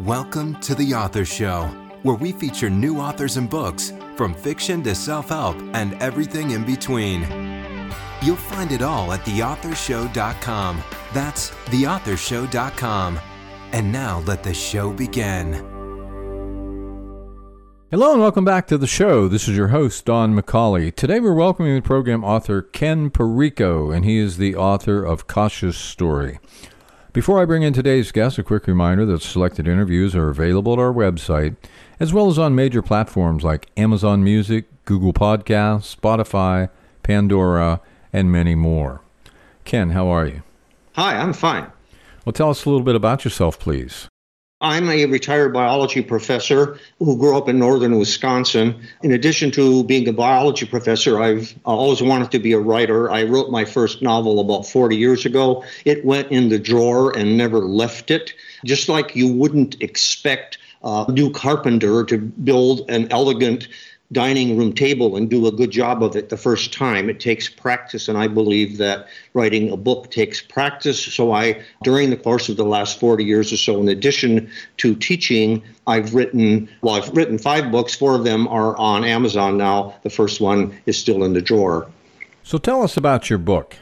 Welcome to The Author Show, where we feature new authors and books, from fiction to self help and everything in between. You'll find it all at theauthorshow.com. That's theauthorshow.com. And now let the show begin. Hello and welcome back to the show. This is your host, Don McCauley. Today we're welcoming the program author Ken Parejko, and he is the author of Kasia's Story. Before I bring in today's guest, a quick reminder that selected interviews are available at our website, as well as on major platforms like Amazon Music, Google Podcasts, Spotify, Pandora, and many more. Ken, how are you? Hi, I'm fine. Well, tell us a little bit about yourself, please. I'm a retired biology professor who grew up in northern Wisconsin. In addition to being a biology professor, I've always wanted to be a writer. I wrote my first novel about 40 years ago. It went in the drawer and never left it, just like you wouldn't expect a new carpenter to build an elegant dining room table and do a good job of it the first time. It takes practice, and I believe that writing a book takes practice. So I, during the course of the last 40 years or so, in addition to teaching, I've written, well, I've written five books. Four of them are on Amazon now. The first one is still in the drawer. So tell us about your book.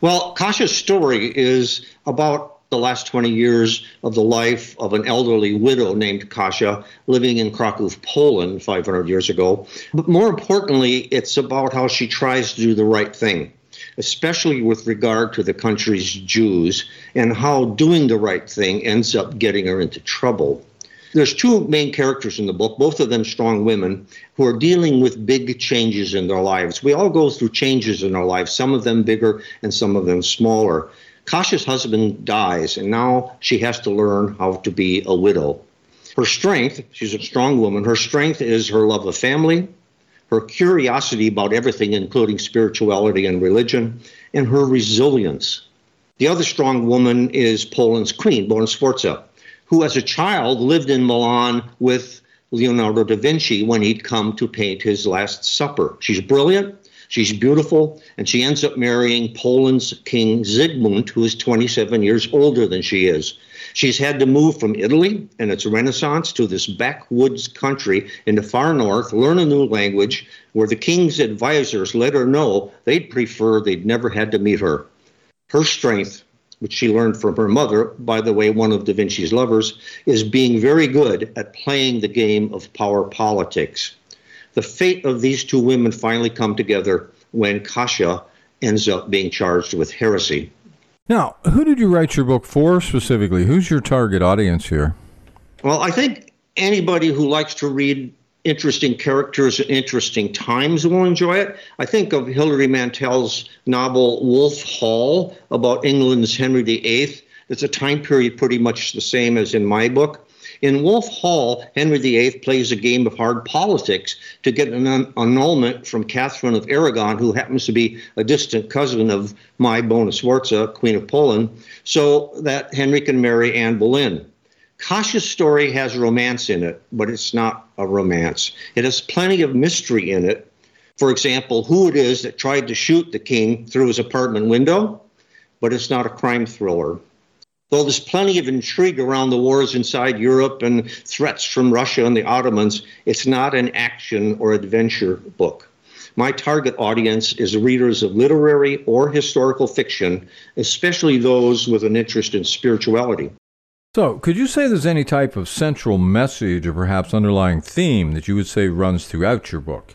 Well, Kasia's story is about the last 20 years of the life of an elderly widow named Kasia living in Krakow, Poland 500 years ago. But more importantly, it's about how she tries to do the right thing, especially with regard to the country's Jews, and how doing the right thing ends up getting her into trouble. There's two main characters in the book, both of them strong women, who are dealing with big changes in their lives. We all go through changes in our lives, some of them bigger and some of them smaller. Kasia's husband dies, and now she has to learn how to be a widow. Her strength, she's a strong woman, her strength is her love of family, her curiosity about everything, including spirituality and religion, and her resilience. The other strong woman is Poland's queen, Bona Sforza, who as a child lived in Milan with Leonardo da Vinci when he'd come to paint his Last Supper. She's brilliant, She's beautiful, and she ends up marrying Poland's King Zygmunt, who is 27 years older than she is. She's had to move from Italy and its Renaissance to this backwoods country in the far north, learn a new language, where the king's advisors let her know they'd prefer they'd never had to meet her. Her strength, which she learned from her mother, by the way, one of Da Vinci's lovers, is being very good at playing the game of power politics the fate of these two women finally come together when Kasia ends up being charged with heresy. Now, who did you write your book for specifically? Who's your target audience here? Well, I think anybody who likes to read interesting characters and interesting times will enjoy it. I think of Hilary Mantel's novel Wolf Hall about England's Henry VIII. It's a time period pretty much the same as in my book. In Wolf Hall, Henry VIII plays a game of hard politics to get an annulment from Catherine of Aragon, who happens to be a distant cousin of my Bona Sforza, Queen of Poland, so that Henry can marry Anne Boleyn. Kasia's story has romance in it, but it's not a romance. It has plenty of mystery in it. For example, who it is that tried to shoot the king through his apartment window, but it's not a crime thriller. Though there's plenty of intrigue around the wars inside Europe and threats from Russia and the Ottomans, it's not an action or adventure book. My target audience is readers of literary or historical fiction, especially those with an interest in spirituality. So, could you say there's any type of central message or perhaps underlying theme that you would say runs throughout your book?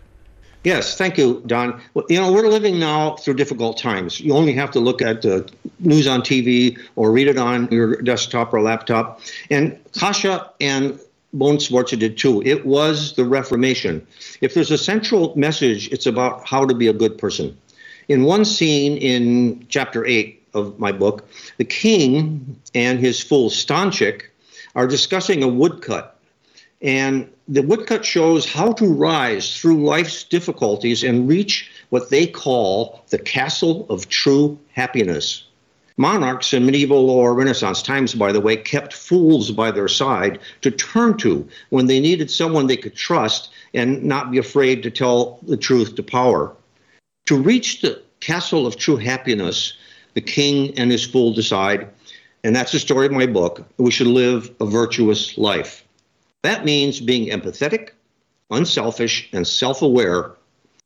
Yes, thank you, Don. Well, you know, we're living now through difficult times. You only have to look at the news on TV or read it on your desktop or laptop. And Kasia and Bona Sforza did too. It was the Reformation. If there's a central message, it's about how to be a good person. In one scene in chapter 8 of my book, the king and his fool Stańczyk are discussing a woodcut and the woodcut shows how to rise through life's difficulties and reach what they call the castle of true happiness. Monarchs in medieval or Renaissance times, by the way, kept fools by their side to turn to when they needed someone they could trust and not be afraid to tell the truth to power. To reach the castle of true happiness, the king and his fool decide and that's the story of my book, we should live a virtuous life. That means being empathetic, unselfish, and self aware,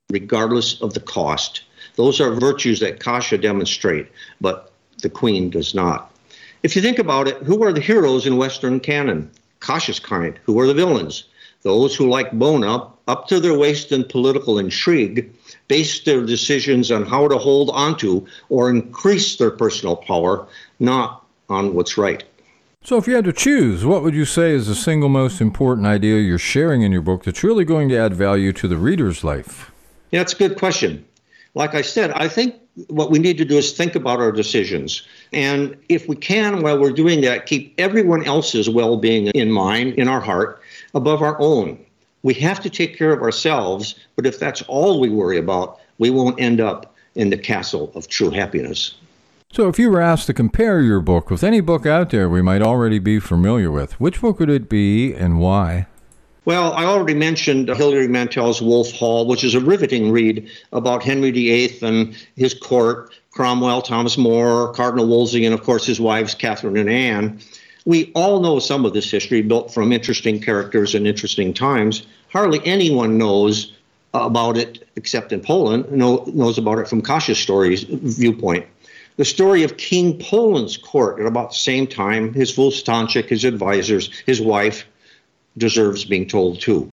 regardless of the cost. Those are virtues that Kasia demonstrate, but the Queen does not. If you think about it, who are the heroes in Western canon? Kasia's kind. Who are the villains? Those who, like Bona, up to their waist in political intrigue, base their decisions on how to hold onto or increase their personal power, not on what's right. So, if you had to choose, what would you say is the single most important idea you're sharing in your book that's really going to add value to the reader's life? Yeah, that's a good question. Like I said, I think what we need to do is think about our decisions. And if we can, while we're doing that, keep everyone else's well being in mind, in our heart, above our own. We have to take care of ourselves, but if that's all we worry about, we won't end up in the castle of true happiness. So, if you were asked to compare your book with any book out there we might already be familiar with, which book would it be and why? Well, I already mentioned Hilary Mantel's Wolf Hall, which is a riveting read about Henry VIII and his court, Cromwell, Thomas More, Cardinal Wolsey, and of course his wives, Catherine and Anne. We all know some of this history built from interesting characters and interesting times. Hardly anyone knows about it, except in Poland, know, knows about it from Kasia's story's viewpoint the story of King Poland's court at about the same time. His Wulstanchik, his advisors, his wife deserves being told too.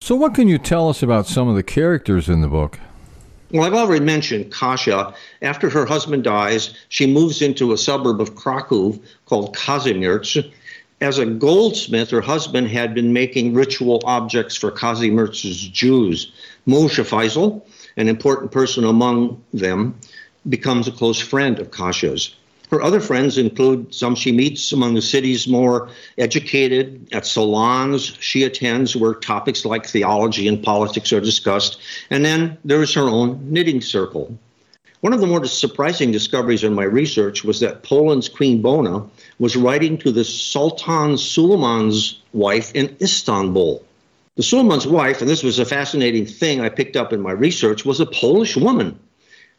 So, what can you tell us about some of the characters in the book? Well, I've already mentioned Kasia. After her husband dies, she moves into a suburb of Krakow called Kazimierz. As a goldsmith, her husband had been making ritual objects for Kazimierz's Jews. Moshe Fiszel, an important person among them, becomes a close friend of Kasia's. Her other friends include some she meets among the city's more educated, at salons she attends where topics like theology and politics are discussed, and then there is her own knitting circle. One of the more surprising discoveries in my research was that Poland's Queen Bona was writing to the Sultan Suleiman's wife in Istanbul. The Suleiman's wife, and this was a fascinating thing I picked up in my research, was a Polish woman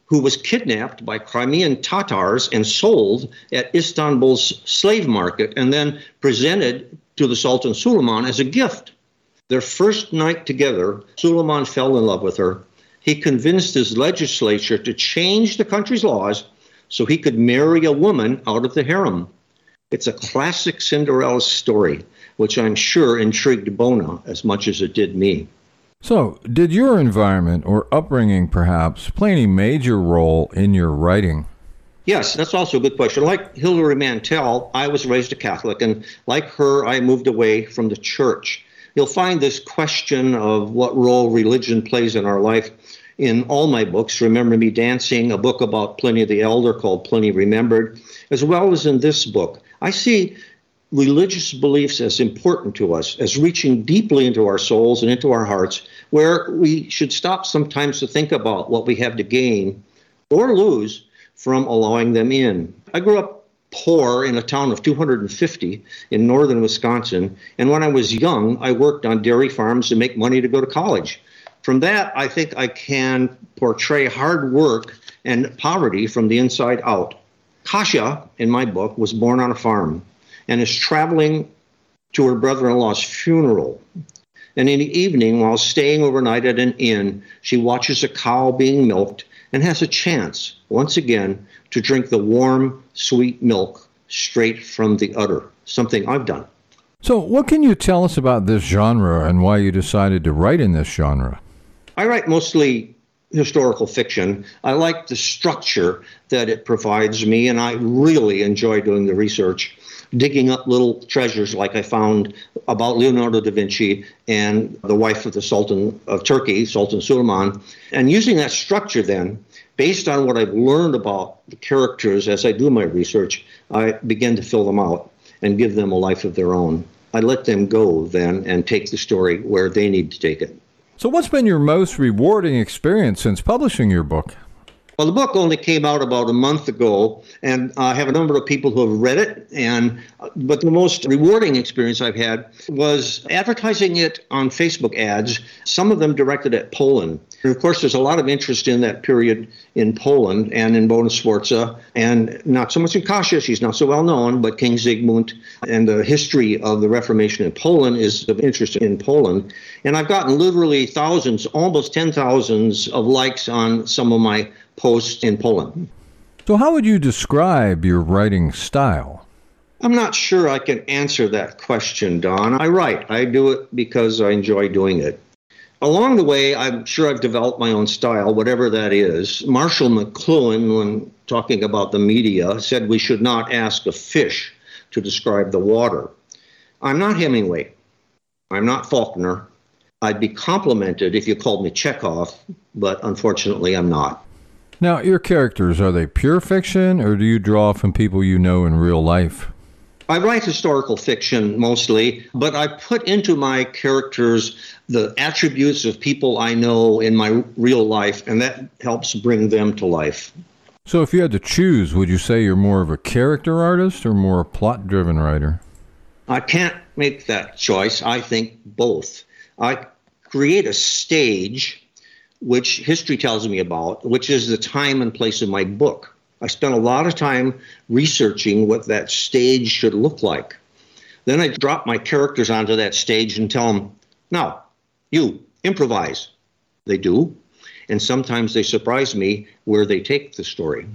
who was kidnapped by Crimean Tatars and sold at Istanbul's slave market and then presented to the Sultan Suleiman as a gift. Their first night together, Suleiman fell in love with her. He convinced his legislature to change the country's laws so he could marry a woman out of the harem. It's a classic Cinderella story, which I'm sure intrigued Bona as much as it did me. So, did your environment or upbringing perhaps play any major role in your writing? Yes, that's also a good question. Like Hilary Mantel, I was raised a Catholic, and like her, I moved away from the church. You'll find this question of what role religion plays in our life in all my books. Remember Me Dancing, a book about Pliny the Elder called Pliny Remembered, as well as in this book. I see religious beliefs as important to us, as reaching deeply into our souls and into our hearts, where we should stop sometimes to think about what we have to gain or lose from allowing them in. I grew up poor in a town of 250 in northern Wisconsin, and when I was young, I worked on dairy farms to make money to go to college. From that, I think I can portray hard work and poverty from the inside out. Kasia, in my book, was born on a farm and is traveling to her brother in law's funeral. And in the evening, while staying overnight at an inn, she watches a cow being milked and has a chance, once again, to drink the warm, sweet milk straight from the udder, something I've done. So, what can you tell us about this genre and why you decided to write in this genre? I write mostly historical fiction. I like the structure that it provides me, and I really enjoy doing the research digging up little treasures like I found about Leonardo da Vinci and the wife of the Sultan of Turkey, Sultan Suleiman, and using that structure then, based on what I've learned about the characters as I do my research, I begin to fill them out and give them a life of their own. I let them go then and take the story where they need to take it. So, what's been your most rewarding experience since publishing your book? Well, the book only came out about a month ago, and I have a number of people who have read it. And but the most rewarding experience I've had was advertising it on Facebook ads. Some of them directed at Poland. And of course, there's a lot of interest in that period in Poland and in Bona Sforza, and not so much in Kasia. She's not so well known, but King Zygmunt and the history of the Reformation in Poland is of interest in Poland. And I've gotten literally thousands, almost ten thousands of likes on some of my posts in Poland. So, how would you describe your writing style? I'm not sure I can answer that question, Don. I write. I do it because I enjoy doing it. Along the way, I'm sure I've developed my own style, whatever that is. Marshall McLuhan, when talking about the media, said we should not ask a fish to describe the water. I'm not Hemingway. I'm not Faulkner. I'd be complimented if you called me Chekhov, but unfortunately, I'm not. Now, your characters, are they pure fiction or do you draw from people you know in real life? I write historical fiction mostly, but I put into my characters the attributes of people I know in my real life, and that helps bring them to life. So, if you had to choose, would you say you're more of a character artist or more a plot driven writer? I can't make that choice. I think both. I create a stage which history tells me about, which is the time and place of my book. I spent a lot of time researching what that stage should look like. Then I drop my characters onto that stage and tell them, now, you improvise. They do. And sometimes they surprise me where they take the story.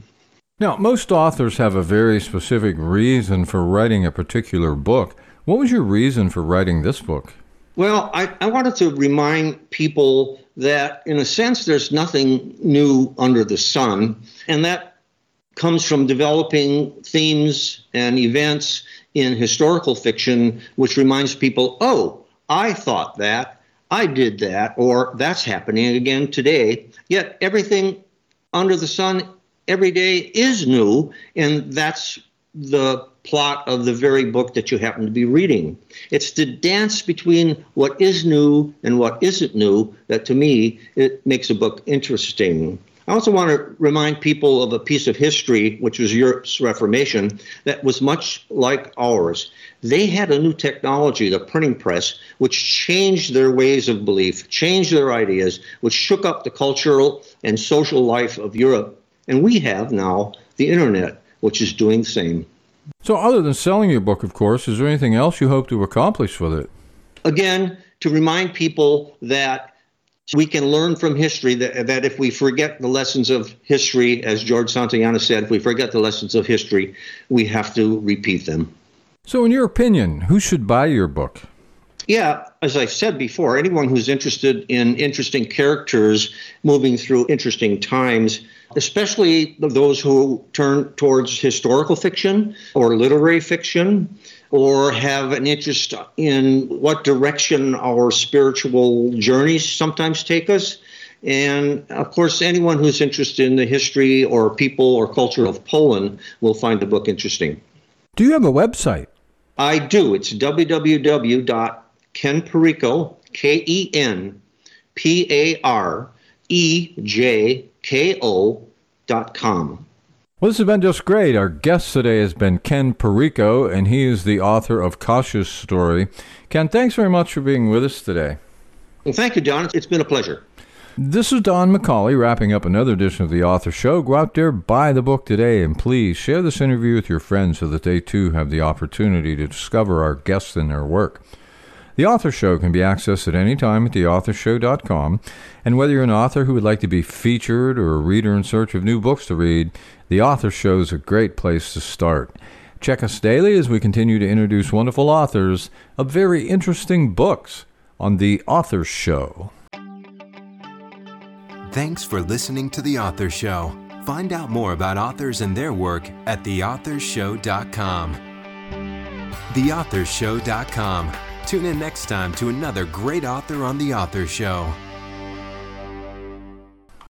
Now, most authors have a very specific reason for writing a particular book. What was your reason for writing this book? Well, I, I wanted to remind people that, in a sense, there's nothing new under the sun. And that comes from developing themes and events in historical fiction, which reminds people, oh, I thought that, I did that, or that's happening again today. Yet everything under the sun every day is new, and that's the plot of the very book that you happen to be reading. It's the dance between what is new and what isn't new that to me it makes a book interesting. I also want to remind people of a piece of history, which was Europe's Reformation, that was much like ours. They had a new technology, the printing press, which changed their ways of belief, changed their ideas, which shook up the cultural and social life of Europe. And we have now the internet, which is doing the same. So, other than selling your book, of course, is there anything else you hope to accomplish with it? Again, to remind people that we can learn from history, that, that if we forget the lessons of history, as George Santayana said, if we forget the lessons of history, we have to repeat them. So, in your opinion, who should buy your book? Yeah, as I said before, anyone who's interested in interesting characters moving through interesting times, especially those who turn towards historical fiction or literary fiction, or have an interest in what direction our spiritual journeys sometimes take us. And of course, anyone who's interested in the history or people or culture of Poland will find the book interesting. Do you have a website? I do. It's www Ken Parejko, K E N P A R E J K O dot com. Well, this has been just great. Our guest today has been Ken Parejko, and he is the author of Kasia's Story. Ken, thanks very much for being with us today. Well, thank you, Don. It's been a pleasure. This is Don McCauley wrapping up another edition of the Author Show. Go out there, buy the book today, and please share this interview with your friends so that they too have the opportunity to discover our guests and their work. The Author Show can be accessed at any time at theauthorshow.com. And whether you're an author who would like to be featured or a reader in search of new books to read, The Author Show is a great place to start. Check us daily as we continue to introduce wonderful authors of very interesting books on The Author Show. Thanks for listening to The Author Show. Find out more about authors and their work at theauthorshow.com. Theauthorshow.com Tune in next time to another great author on The Author Show.